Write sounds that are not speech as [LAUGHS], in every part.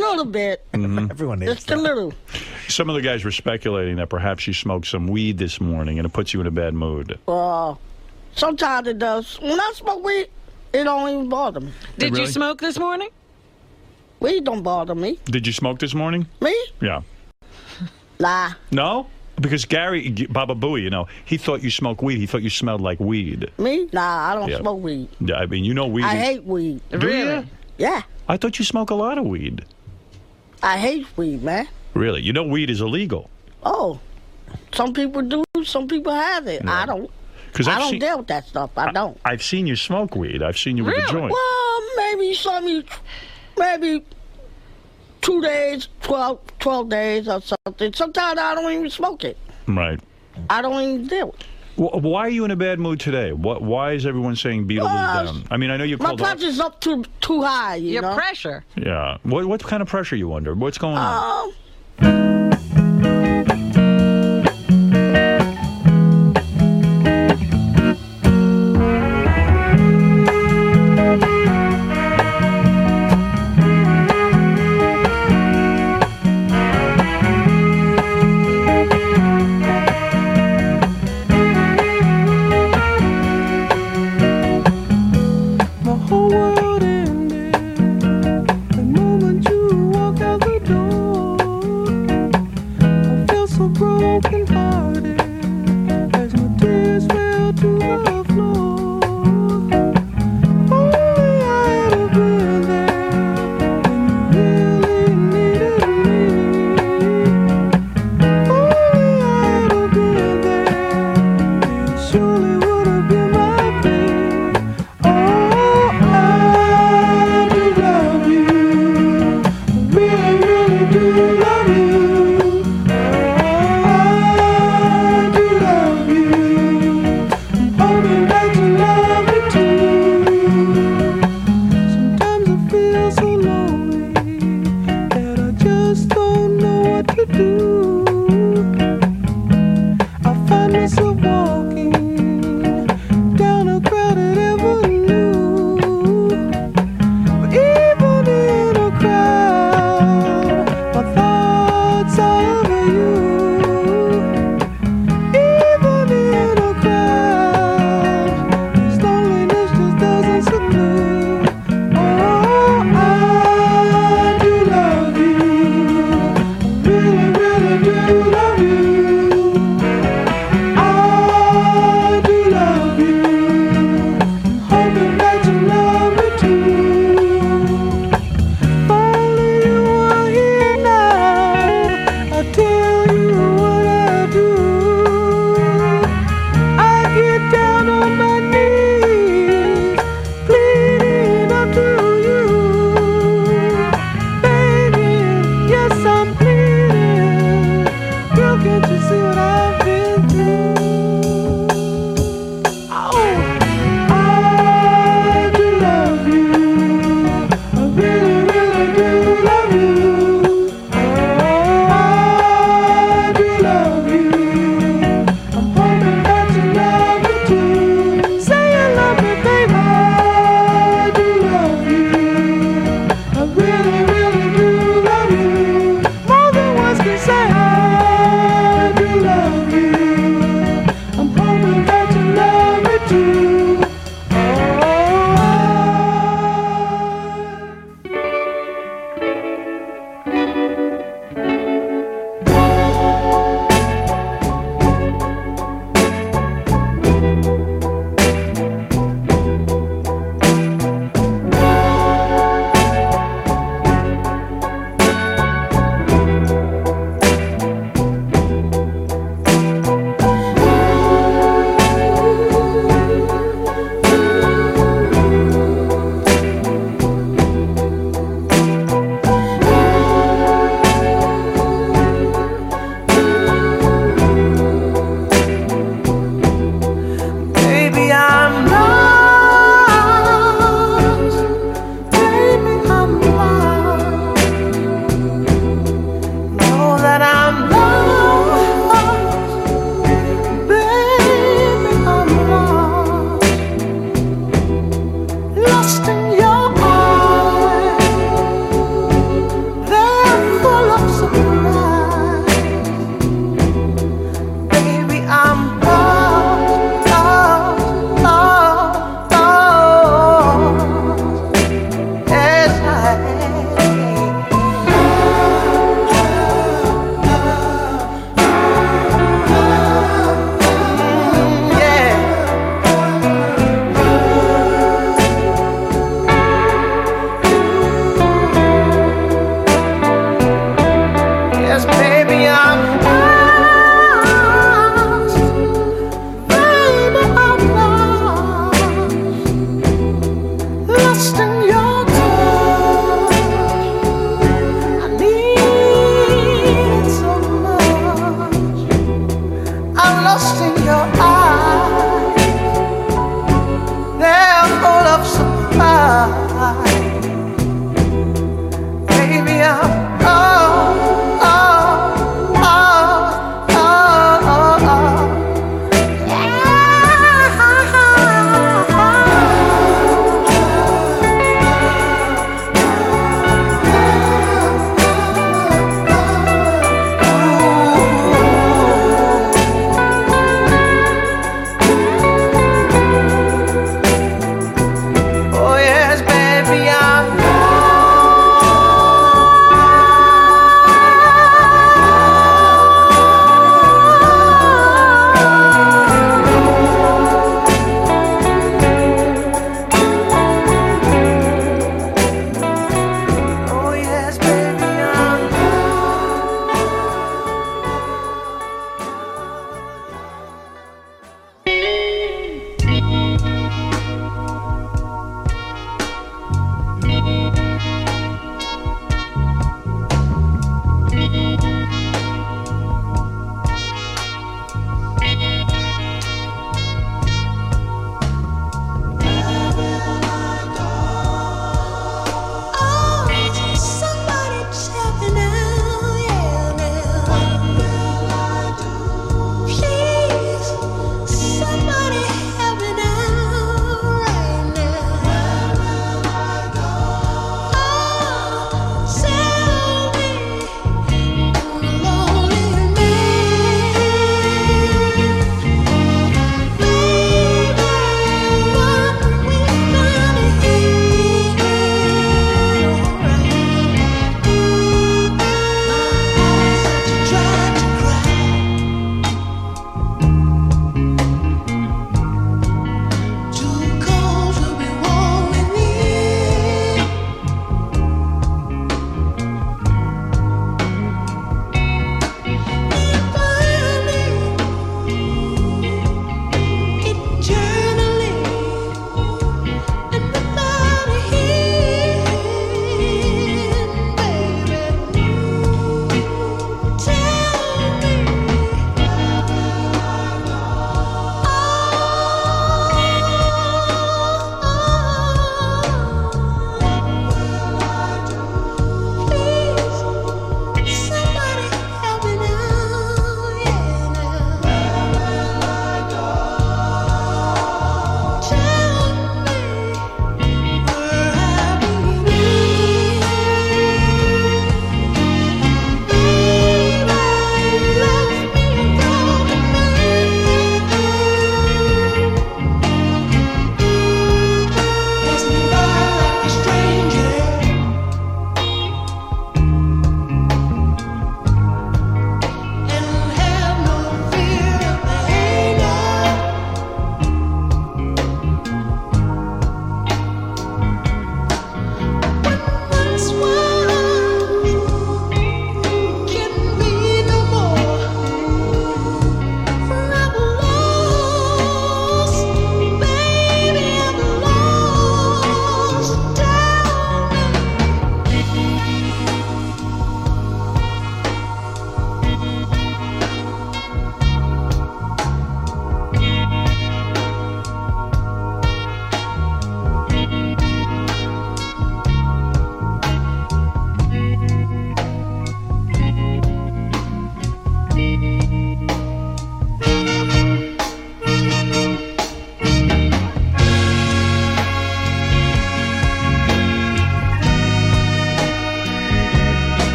little bit. [LAUGHS] Everyone needs Just a little. Some of the guys were speculating that perhaps you smoked some weed this morning and it puts you in a bad mood. Uh, sometimes it does. When I smoke weed, it don't even bother me. Did really? you smoke this morning? Weed don't bother me. Did you smoke this morning? Me? Yeah. [LAUGHS] Nah. No? Because Gary, Baba Booey, you know, he thought you smoked weed. He thought you smelled like weed. Me? Nah, I don't Yeah. smoke weed. Yeah, I mean, you know weed. I is- hate weed. Do really? ya? Yeah. I thought you smoke a lot of weed. I hate weed, man. Really? You know weed is illegal. Oh. Some people do, some people have it. I don't. Because I don't seen, deal with that stuff. I don't. I've seen you smoke weed. I've seen you with a joint. Well, maybe some, maybe two days, 12, 12 days or something. Sometimes I don't even smoke it. Right. I don't even do it. Wh- Why are you in a bad mood today? What? Why is everyone saying Beetlejuice, is down? I mean, I know you My called. off- pressure's up too too high, you Your know. pressure. Yeah. What? What kind of pressure you under? What's going on? Um,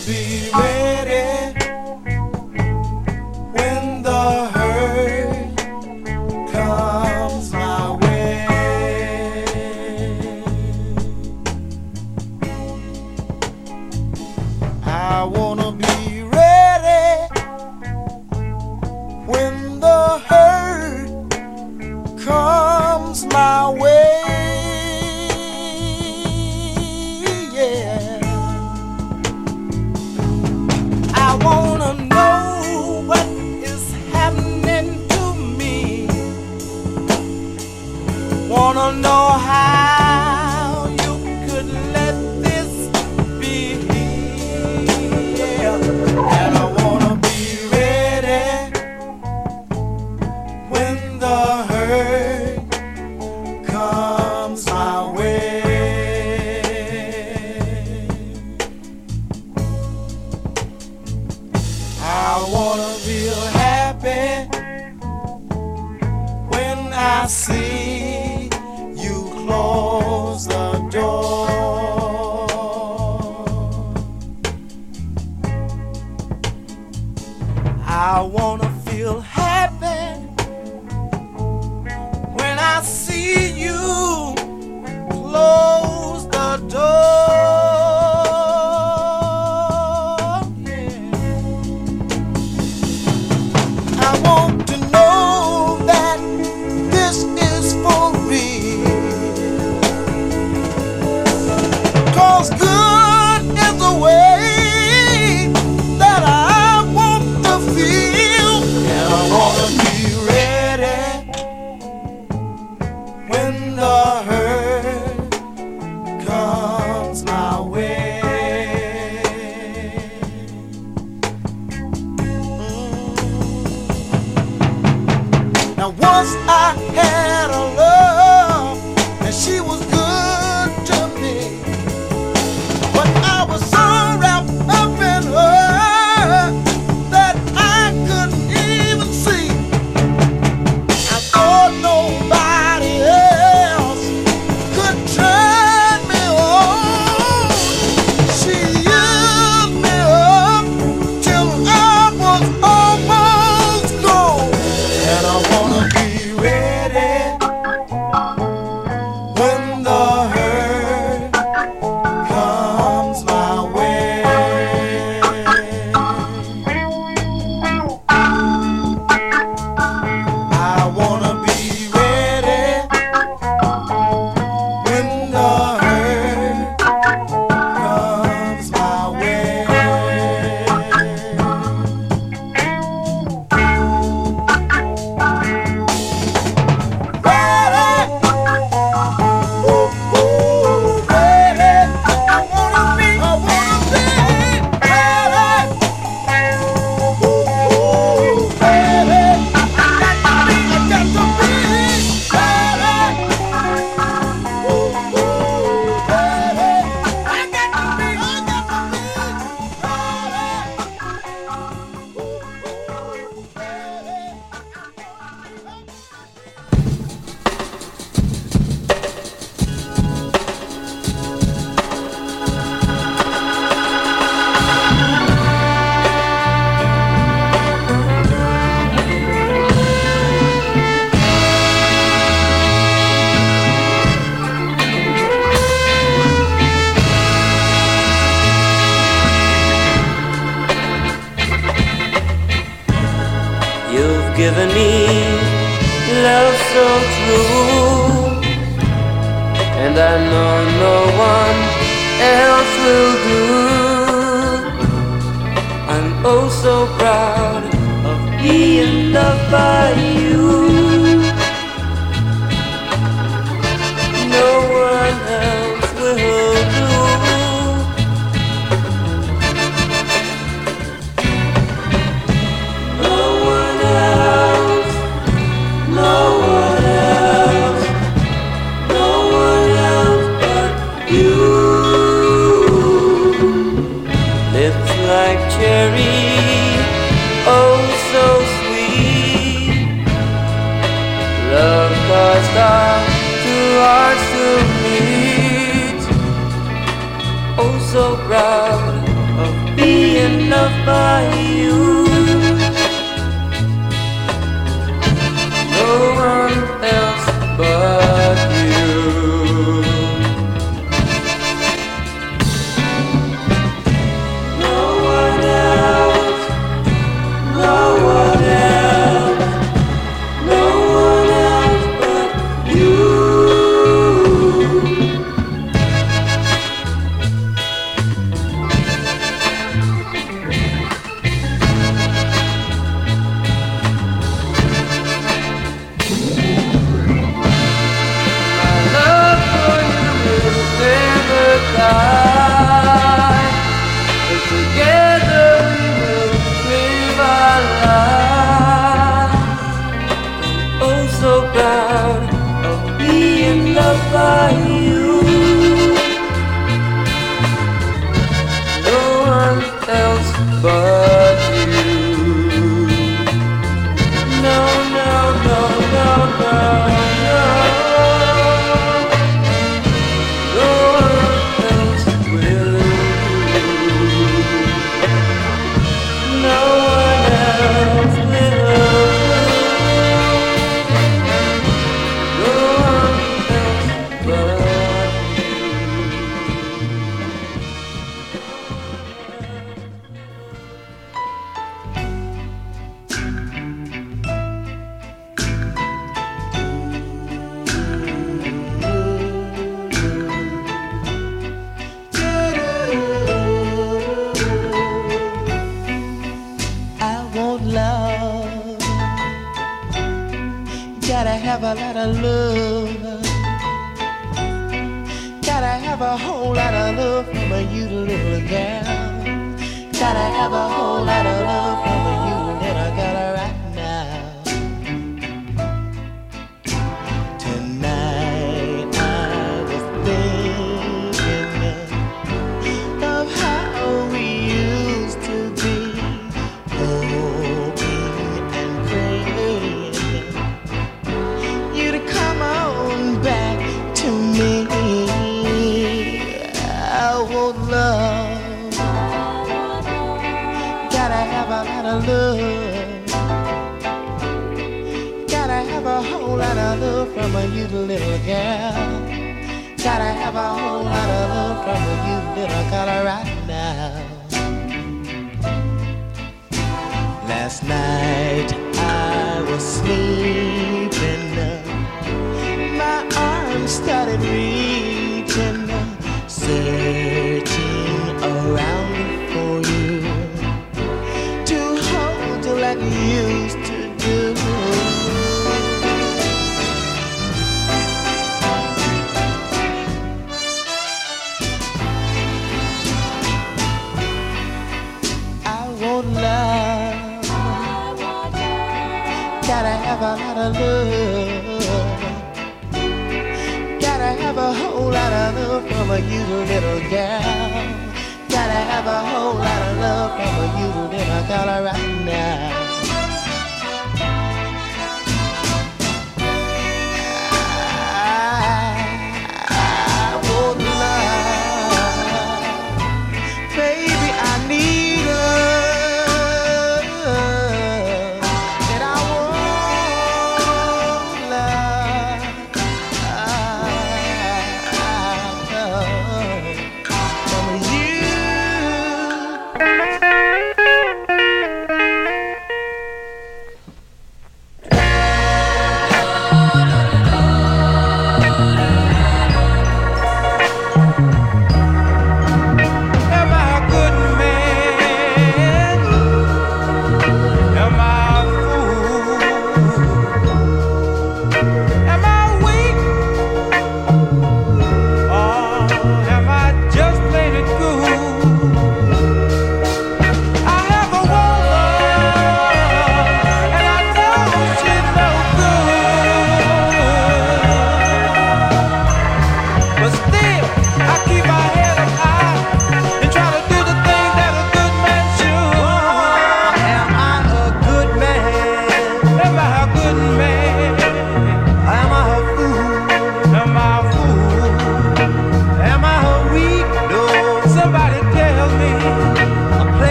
viver I won't like cherry, oh so sweet. Love caused our two hearts to meet. Oh so proud of being loved by you.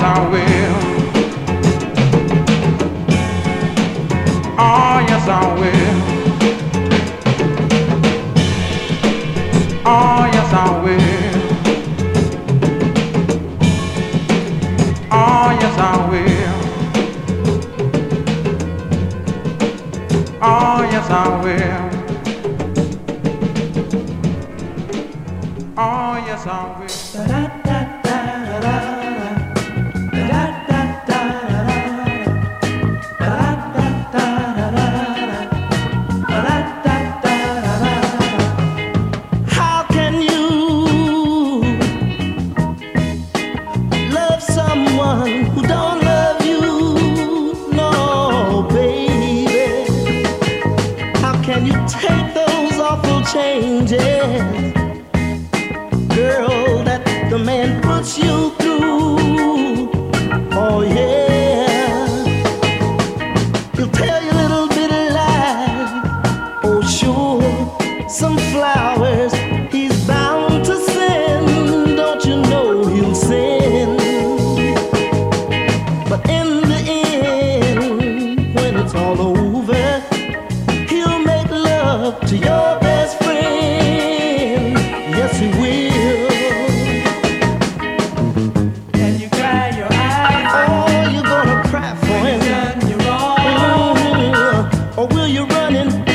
Oh, yes, will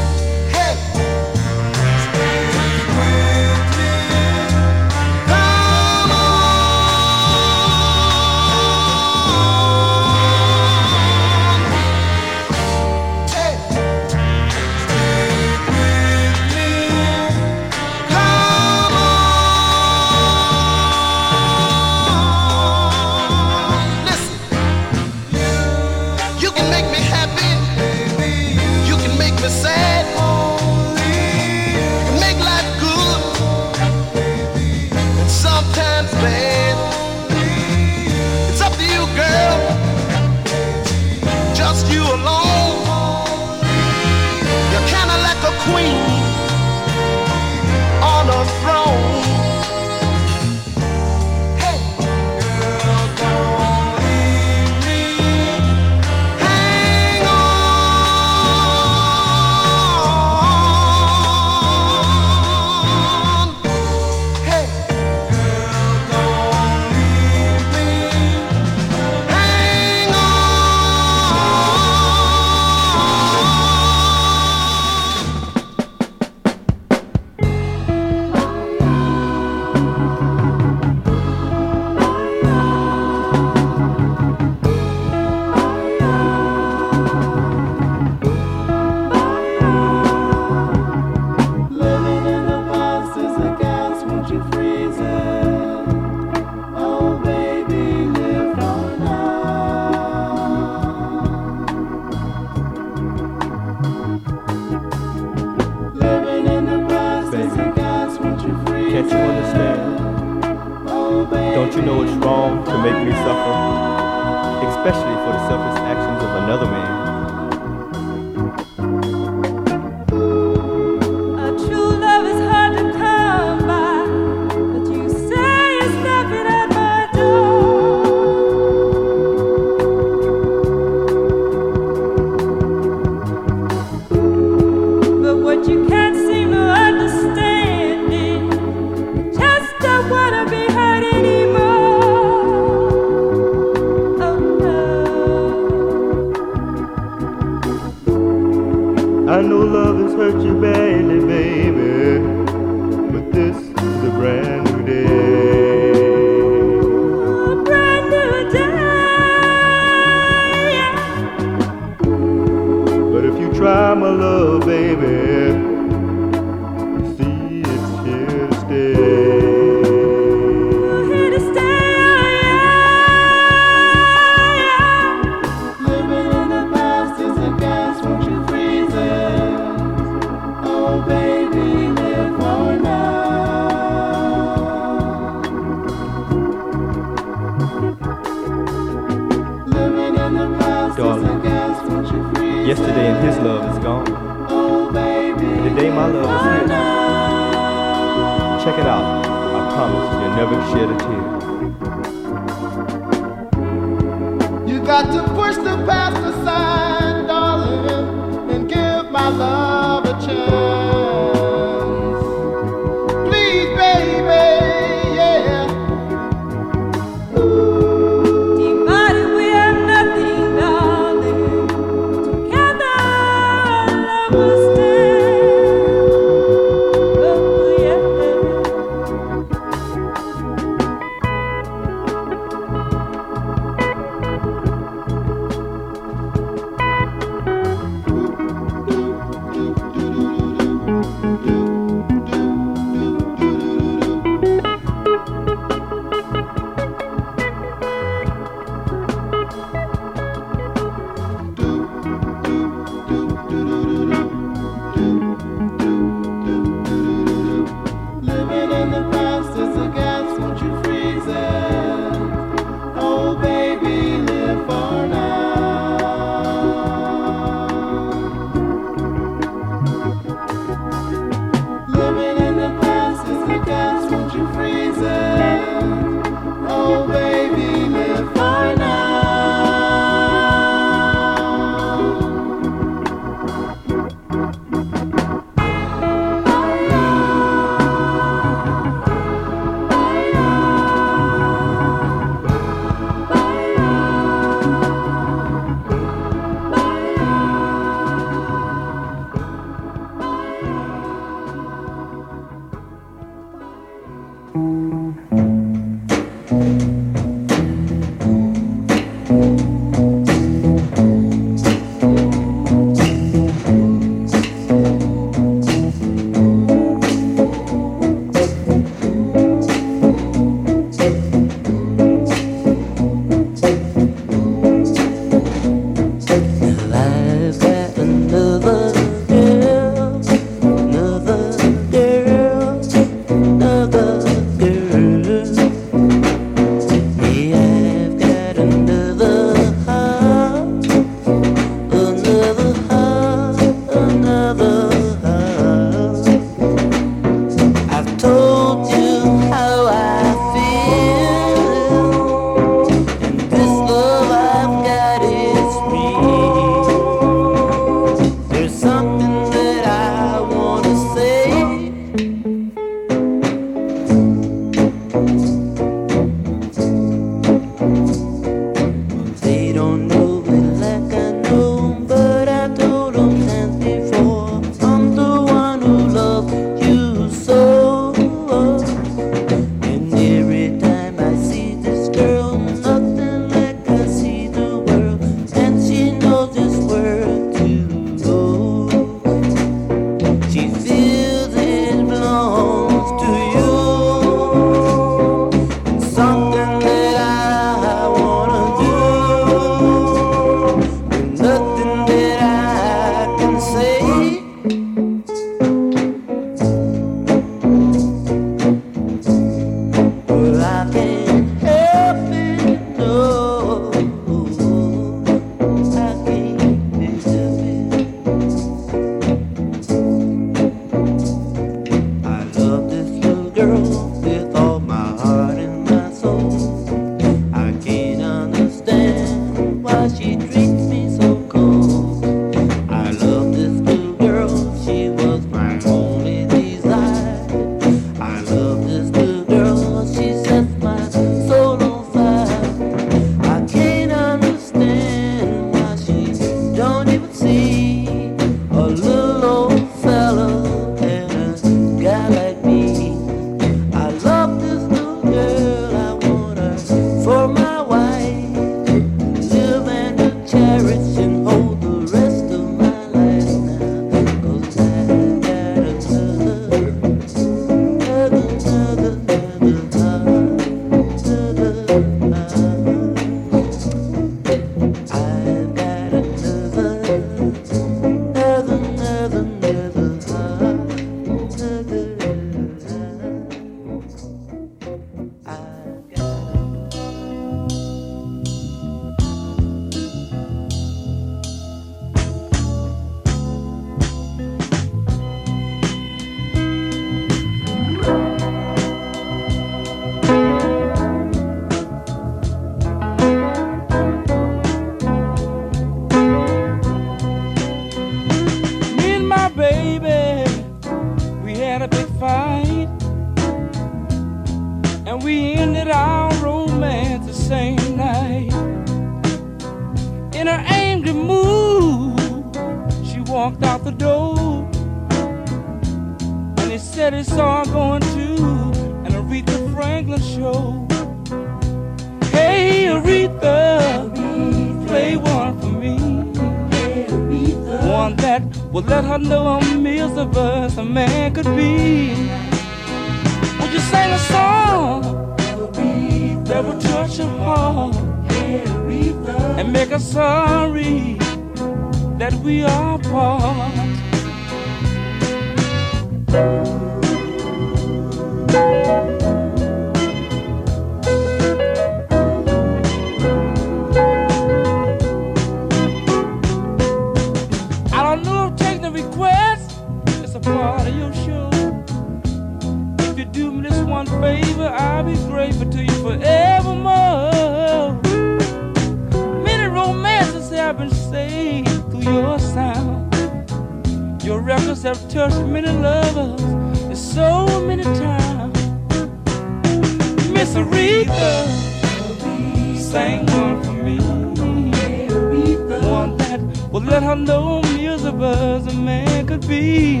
will let her know miserable as a man could be.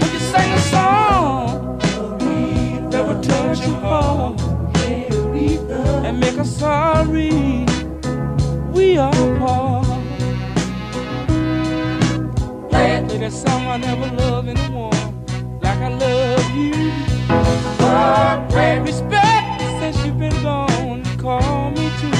Would you sing a song that would touch your heart and make her sorry we are apart? Play that song I never loved anyone like I love you. Oh, pray respect since you've been gone. Call me tonight.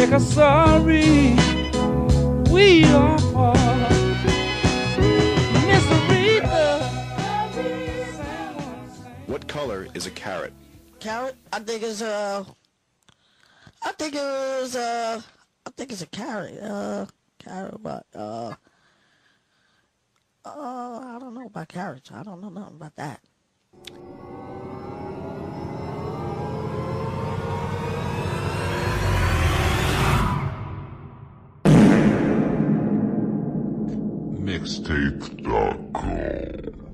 make her sorry we are apart? Miss Aretha, sing one, sing What color is a carrot? Carrot? I think it's a. I think it's uh I think it's a carrot. Uh carrot but uh uh I don't know about carrots. I don't know nothing about that. Mixtape.com.